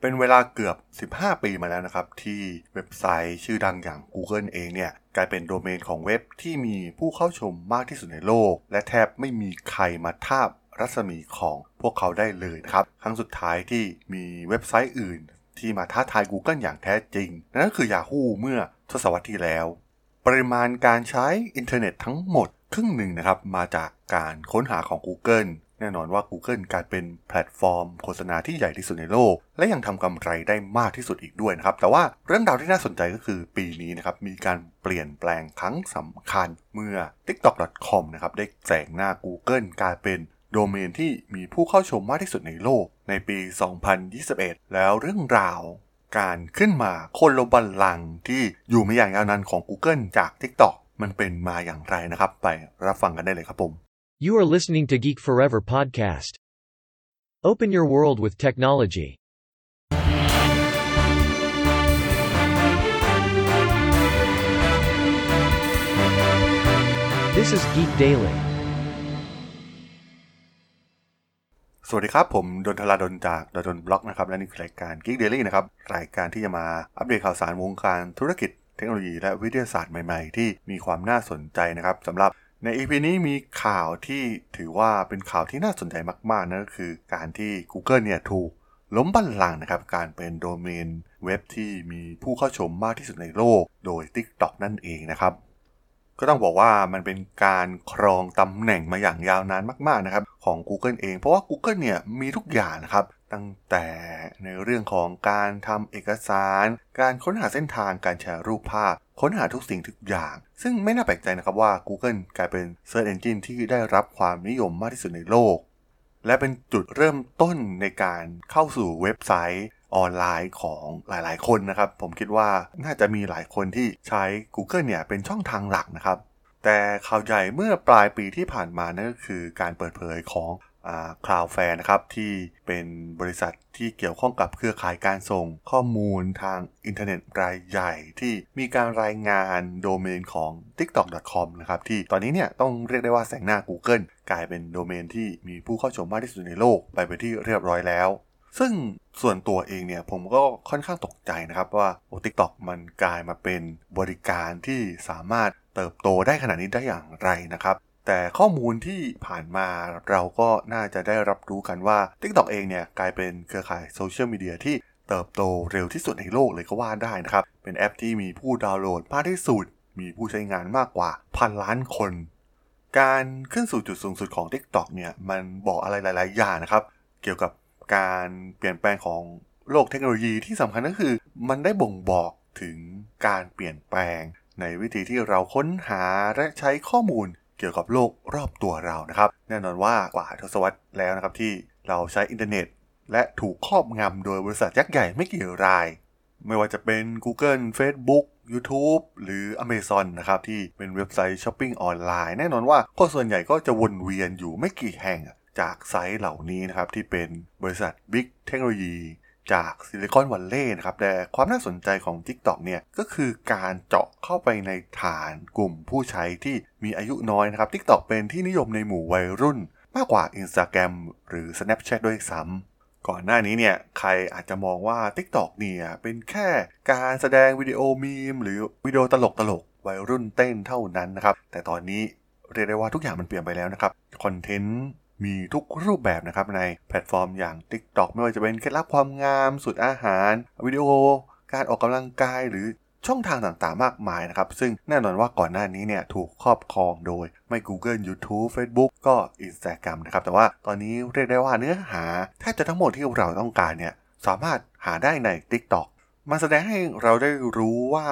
เป็นเวลาเกือบ 15 ปีมาแล้วนะครับ ที่เว็บไซต์ชื่อดังอย่าง Google เองเนี่ย กลายเป็นโดเมนของเว็บที่มีผู้เข้าชมมากที่สุดในโลก และแทบไม่มีใครมาทาบรัศมีของพวกเขาได้เลยนะครับ ครั้งสุดท้ายที่มีเว็บไซต์อื่น ที่มาท้าทาย Google อย่างแท้จริง นั่นก็คือ Yahoo เมื่อทศวรรษที่แล้ว ปริมาณการใช้อินเทอร์เน็ตทั้งหมดครึ่งหนึ่งนะครับมาจากการค้นหาของ Google แน่นอนว่า Google กลายเป็นแพลตฟอร์มโฆษณาที่ใหญ่ที่สุดในโลก และยังทำกำไรได้มากที่สุดอีกด้วยนะครับ แต่ว่าเรื่องราวที่น่าสนใจก็คือปีนี้นะครับมีการเปลี่ยนแปลงครั้งสำคัญเมื่อ TikTok.com นะครับได้แซงหน้า Google กลายเป็นโดเมนที่มีผู้เข้าชมมากที่สุดในโลกในปี 2021 แล้วเรื่องราวการขึ้นมาคนลบันลังที่อยู่มาอย่างยาวนานของ Google จาก TikTok มันเป็นมาอย่างไรนะครับ ไปรับฟังกันได้เลยครับผม You are listening to Geek Forever podcast. Open your world with technology. This is Geek Daily. สวัสดีครับ ผมดนทลาดนจากดนบล็อกนะครับ และนี่คือรายการ Geek Daily นะครับ รายการที่จะมาอัปเดตข่าวสารวงการธุรกิจเทคโนโลยีและวิทยาศาสตร์ใหม่ ๆ ที่มีความน่าสนใจนะครับสำหรับ ใน EP นี้มีข่าวที่ถือว่าเป็นข่าวที่น่าสนใจมากๆนั่นก็คือการที่ Google เนี่ยถูกล้มบัลลังก์นะครับ การเป็นโดเมนเว็บที่มีผู้เข้าชมมากที่สุดในโลก โดย TikTok นั่นเองนะครับ ก็ต้องบอกว่ามันเป็นการครองตำแหน่งมาอย่างยาวนานมากๆนะครับของ Google เอง เพราะว่า Google เนี่ยมีทุกอย่างนะครับ ตั้งแต่ในเรื่องของการทำเอกสาร การค้นหาเส้นทางการแชร์รูปภาพ ค้นหาทุกสิ่งทุกอย่าง ซึ่งไม่น่าแปลกใจนะครับว่า Google กลายเป็น Search Engine ที่ได้รับความนิยมมากที่สุดในโลก และเป็นจุดเริ่มต้นในการเข้าสู่เว็บไซต์ออนไลน์ของหลายๆ คนนะครับ ผมคิดว่าน่าจะมีหลายคนที่ใช้ Google เนี่ยเป็นช่องทางหลักนะครับ แต่ข่าวใหญ่เมื่อปลายปีที่ผ่านมานั่นก็คือการเปิดเผยของ Cloudflare นะครับที่เป็นบริษัทที่เกี่ยวข้องกับเครือข่ายการส่งข้อมูลทางอินเทอร์เน็ตรายใหญ่ที่มีการรายงานโดเมนของ tiktok.com นะครับที่ตอนนี้เนี่ยต้องเรียกได้ว่าแซงหน้า Google กลายเป็นโดเมนที่มีผู้เข้าชมมากที่สุดในโลกไปเป็นที่เรียบร้อยแล้ว ซึ่งส่วนตัวเองเนี่ยผมก็ค่อนข้างตกใจนะครับว่าโอ้ TikTok มันกลายมาเป็นบริการที่สามารถเติบโตได้ขนาดนี้ได้อย่างไรนะครับ แต่ข้อมูลที่ผ่านมาเราก็น่าจะได้รับรู้กันว่า TikTok เองเนี่ยกลายเป็นเครือข่ายโซเชียลมีเดียที่เติบโตเร็วที่สุดในโลกเลยก็ว่าได้นะครับ เป็นแอปที่มีผู้ดาวน์โหลดมากที่สุด มีผู้ใช้งานมากกว่าพันล้านคน การขึ้นสู่จุดสูงสุดของ TikTok เนี่ยมันบอกอะไรหลาย ๆ อย่างนะครับ เกี่ยวกับการเปลี่ยนแปลงของโลกเทคโนโลยีที่สำคัญก็คือ มันได้บ่งบอกถึงการเปลี่ยนแปลง ในวิธีที่เราค้นหาและใช้ข้อมูล เกี่ยวกับโลกรอบตัวเรานะครับ แน่นอนว่ากว่าทศวรรษแล้วนะครับที่เราใช้อินเทอร์เน็ต และถูกครอบงำโดยบริษัทยักษ์ใหญ่ไม่กี่ราย ไม่ว่าจะเป็น Google Facebook YouTube หรือ Amazon นะครับ ที่เป็นเว็บไซต์ช้อปปิ้งออนไลน์แน่นอนว่าคนส่วนใหญ่ก็จะวนเวียนอยู่ไม่กี่แห่งจากไซต์เหล่านี้นะครับ ที่เป็นบริษัท Big เทคโนโลยี จากซิลิคอนวัลเลย์นะครับ แต่ความน่าสนใจของ TikTok เนี่ย ก็คือการเจาะเข้าไปในฐานกลุ่มผู้ใช้ที่มีอายุน้อยนะครับ TikTok เป็นที่นิยมในหมู่วัยรุ่น มากกว่า Instagram หรือ Snapchat ด้วยซ้ำก่อนหน้านี้เนี่ย ใครอาจจะมองว่า TikTok เนี่ย เป็นแค่การแสดงวิดีโอมีม หรือวิดีโอตลกตลกวัยรุ่นเต้นเท่านั้นนะครับ แต่ตอนนี้เรียกได้ว่าทุกอย่างมันเปลี่ยนไปแล้วนะครับcontent มีทุกรูปแบบนะครับในแพลตฟอร์มอย่าง TikTok ไม่ว่าจะเป็นเคล็ดลับความงามสูตรอาหาร วิดีโอ การออกกำลังกายหรือช่องทางต่างๆ มากมายนะครับ ซึ่งแน่นอนว่าก่อนหน้านี้เนี่ยถูกครอบครองโดยไม่ Google YouTube Facebook ก็ Instagram นะครับ แต่ว่าตอนนี้เรียกได้ว่าเนื้อหาแทบจะทั้งหมดที่เราต้องการเนี่ยสามารถหาได้ใน TikTok มาแสดงให้เราได้รู้ว่า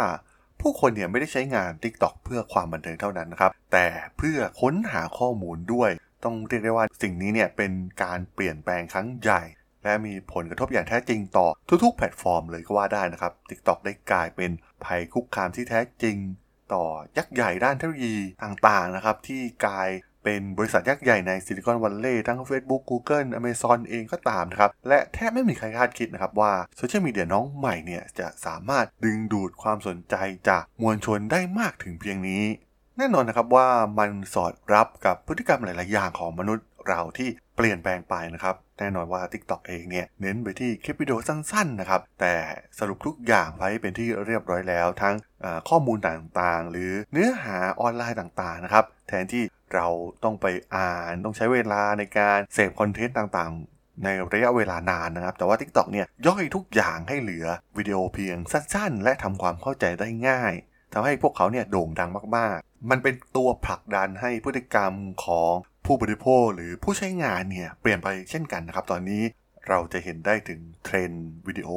ผู้คนเนี่ยไม่ได้ใช้งาน TikTok เพื่อความบันเทิงเท่านั้นนะครับ แต่เพื่อค้นหาข้อมูลด้วย ต้องเรียกได้ว่าสิ่งนี้เนี่ยเป็นการเปลี่ยนแปลงครั้งใหญ่ และมีผลกระทบอย่างแท้จริงต่อทุกๆ แพลตฟอร์มเลยก็ว่าได้นะครับ TikTok ได้กลายเป็นภัยคุกคามที่แท้จริง ต่อยักษ์ใหญ่ด้านเทคโนโลยีต่างๆนะครับที่กลายเป็นบริษัทยักษ์ใหญ่ในซิลิคอนวัลเลย์ทั้ง Facebook Google Amazon เองก็ตามนะครับ และแทบไม่มีใครคาดคิดนะครับว่าโซเชียลมีเดียน้องใหม่เนี่ยจะสามารถดึงดูดความสนใจจากมวลชนได้มากถึงเพียงนี้ แน่นอนนะครับว่ามันสอดรับกับพฤติกรรมหลาย ๆ อย่างของมนุษย์เราที่เปลี่ยนแปลงไปนะครับ แน่นอนว่า TikTok เองเนี่ยเน้นไปที่คลิปวิดีโอสั้น ๆ นะครับ แต่สรุปทุกอย่างไว้เป็นที่เรียบร้อยแล้ว ทั้งข้อมูลต่าง ๆ หรือเนื้อหาออนไลน์ต่าง ๆ นะครับ แทนที่เราต้องไปอ่านต้องใช้เวลาในการเสพคอนเทนต์ต่าง ๆ ในระยะเวลานานนะครับ แต่ว่า TikTok เนี่ยย่อยทุกอย่างให้เหลือวิดีโอเพียงสั้น ๆ และทำความเข้าใจได้ง่ายทำให้พวกเขาเนี่ยโด่งดังมาก ๆ มันเป็นตัวผลักดันให้พฤติกรรมของผู้บริโภคหรือผู้ใช้งานเนี่ยเปลี่ยนไปเช่นกันนะครับ ตอนนี้เราจะเห็นได้ถึงเทรนด์วิดีโอ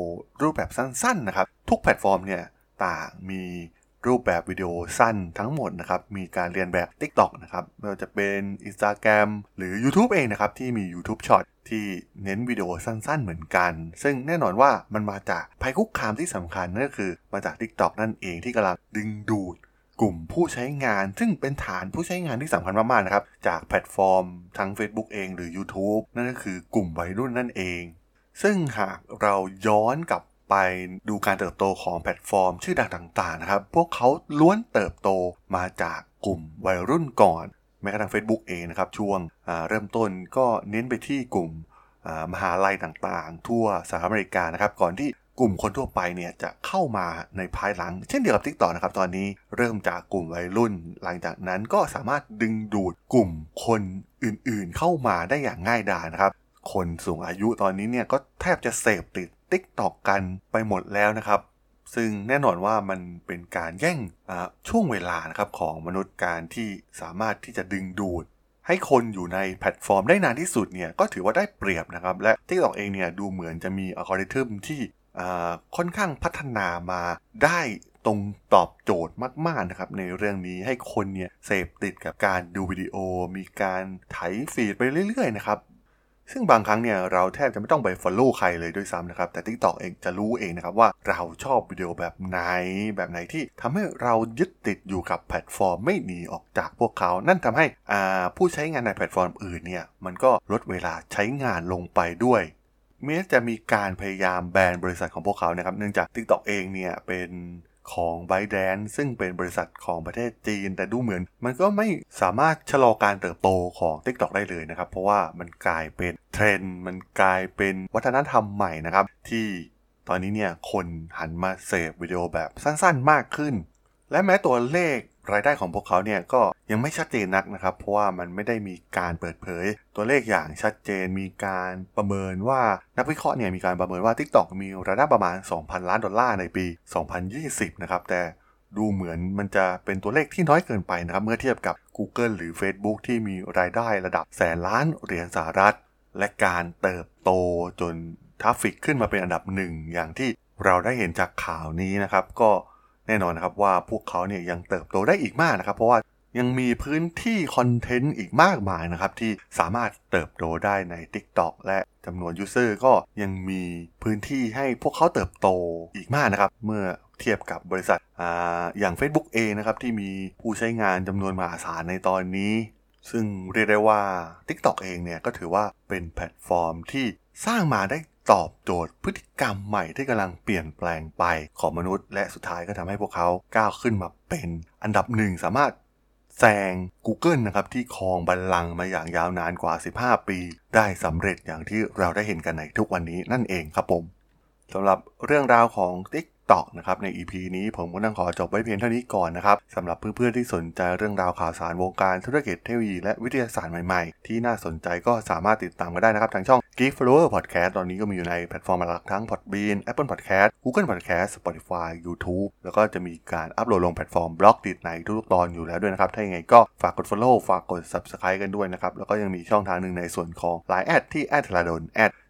รูปแบบสั้นๆนะครับ ทุกแพลตฟอร์มเนี่ยต่างมีรูปแบบวิดีโอสั้นทั้งหมดนะครับ มีการเลียนแบบ TikTok นะครับไม่ว่าจะเป็น Instagram หรือ YouTube เองนะครับ ที่มี YouTube Short ที่เน้นวิดีโอสั้นๆเหมือนกัน ซึ่งแน่นอนว่ามันมาจากภัยคุกคามที่สำคัญนั่นก็คือมาจาก TikTok นั่นเองที่กำลังดึงดูด กลุ่มผู้ใช้งาน ซึ่งเป็นฐานผู้ใช้งานที่สำคัญมากๆนะครับ จากแพลตฟอร์ม ทั้ง Facebook เองหรือ YouTube นั่นก็คือกลุ่มวัยรุ่นนั่นเอง ซึ่งหากเราย้อนกลับไปดูการเติบโตของแพลตฟอร์ม ชื่อดังต่างๆนะครับ พวกเขาล้วนเติบโตมาจากกลุ่มวัยรุ่นก่อน แม้กระทั่ง Facebook เองนะครับช่วงเริ่มต้นก็เน้นไปที่กลุ่มมหาลัยต่างๆ ทั่วสหรัฐอเมริกานะครับ ก่อนที่ กลุ่มคนทั่วไปเนี่ยจะเข้ามาในภายหลัง เช่นเดียวกับ TikTok นะครับตอนนี้เริ่มจากกลุ่มวัยรุ่น หลังจากนั้นก็สามารถดึงดูดกลุ่มคนอื่นๆ เข้ามาได้อย่างง่ายดายนะครับ คนสูงอายุตอนนี้เนี่ยก็แทบจะเสพติด TikTok กันไปหมดแล้วนะครับซึ่งแน่นอนว่ามันเป็นการแย่งช่วงเวลานะครับของมนุษย์การที่สามารถที่จะดึงดูด ให้คนอยู่ในแพลตฟอร์มได้นานที่สุดเนี่ยก็ถือว่าได้เปรียบนะครับ และ TikTok เองเนี่ยดูเหมือนจะมีอัลกอริทึมที่ ค่อนข้างพัฒนามาได้ตรงตอบโจทย์มากๆนะครับในเรื่องนี้ให้คนเนี่ยเสพติดกับการดูวิดีโอ มีการไถฟีดไปเรื่อยๆนะครับซึ่งบางครั้งเนี่ยเราแทบจะไม่ต้องไป follow ใครเลยด้วยซ้ำนะครับ แต่ TikTok เองจะรู้เองนะครับว่าเราชอบวิดีโอแบบไหน แบบไหนที่ทำให้เรายึดติดอยู่กับแพลตฟอร์มไม่หนีออกจากพวกเขา นั่นทำให้ผู้ใช้งานในแพลตฟอร์มอื่นเนี่ยมันก็ลดเวลาใช้งานลงไปด้วย แม้จะมีการพยายามแบนบริษัทของพวกเขานะครับ เนื่องจาก TikTok เองเนี่ยเป็นของ b y t e d a n c e ซึ่งเป็นบริษัทของประเทศจีน แต่ดูเหมือน มันก็ไม่สามารถชะลอการเติบโตของ TikTok ได้เลยนะครับ เพราะว่ามันกลายเป็นเทรนด์มันกลายเป็นวัฒนธรรมใหม่นะครับ ที่ตอนนี้เนี่ยคนหันมาเสพวิดีโอแบบสั้นๆมากขึ้น และแม้ตัวเลข รายได้ของพวกเขาเนี่ยก็ยังไม่ชัดเจนนักนะครับ เพราะว่ามันไม่ได้มีการเปิดเผย ตัวเลขอย่างชัดเจนมีการประเมินว่านักวิเคราะห์เนี่ยมีการประเมินว่า TikTok มีรายได้ประมาณ 2,000 ล้านดอลลาร์ในปี 2020 นะครับแต่ดูเหมือนมันจะเป็นตัวเลขที่น้อยเกินไปนะครับ เมื่อเทียบกับ Google หรือ Facebook ที่มีรายได้ระดับแสนล้านเหรียญสหรัฐ และการเติบโตจน traffic ขึ้นมาเป็นอันดับหนึ่งอย่างที่เราได้เห็นจากข่าวนี้นะครับ ก็ แน่นอนนะครับว่าพวกเขาเนี่ยยังเติบโตได้อีกมากนะครับ เพราะว่ายังมีพื้นที่คอนเทนต์อีกมากมายนะครับ ที่สามารถเติบโตได้ใน TikTok และจำนวน user ก็ยังมีพื้นที่ให้พวกเขาเติบโตอีกมากนะครับ เมื่อเทียบกับบริษัทอย่าง Facebook เองนะครับ ที่มีผู้ใช้งานจำนวนมหาศาลในตอนนี้ ซึ่งเรียกได้ว่า TikTok เองเนี่ยก็ถือว่าเป็นแพลตฟอร์มที่สร้างมาได้ ตอบโจทย์พฤติกรรมใหม่ที่กำลังเปลี่ยนแปลงไปของมนุษย์ และสุดท้ายก็ทำให้พวกเขาก้าวขึ้นมาเป็นอันดับหนึ่งสามารถแซง Google นะครับที่ครองบัลลังก์มาอย่างยาวนานกว่า 15 ปี ได้สำเร็จอย่างที่เราได้เห็นกันในทุกวันนี้นั่นเองครับผมสำหรับเรื่องราวของ Tik ต่อนะครับใน EP นี้ผมก็ต้องขอจบไว้เพียงเท่านี้ก่อนนะครับสำหรับเพื่อนๆที่สนใจเรื่องราวข่าวสารวงการธุรกิจเทคโนโลยีและวิทยาศาสตร์ใหม่ๆ ที่น่าสนใจก็สามารถติดตามกันได้นะครับ ทางช่อง Geek Forever Podcast ตอนนี้ก็มีอยู่ในแพลตฟอร์มหลักทั้ง Podbean Apple Podcast Google Podcast Spotify YouTube แล้วก็จะมีการอัปโหลดลงแพลตฟอร์ม Blockdit ในทุกๆตอนอยู่แล้วด้วยนะครับถ้าอย่างไรก็ฝากกด Follow ฝากกด Subscribe กันด้วยนะครับแล้วก็ยังมีช่องทางหนึ่งในส่วนของ Line แอดที่แอดธราดลแอด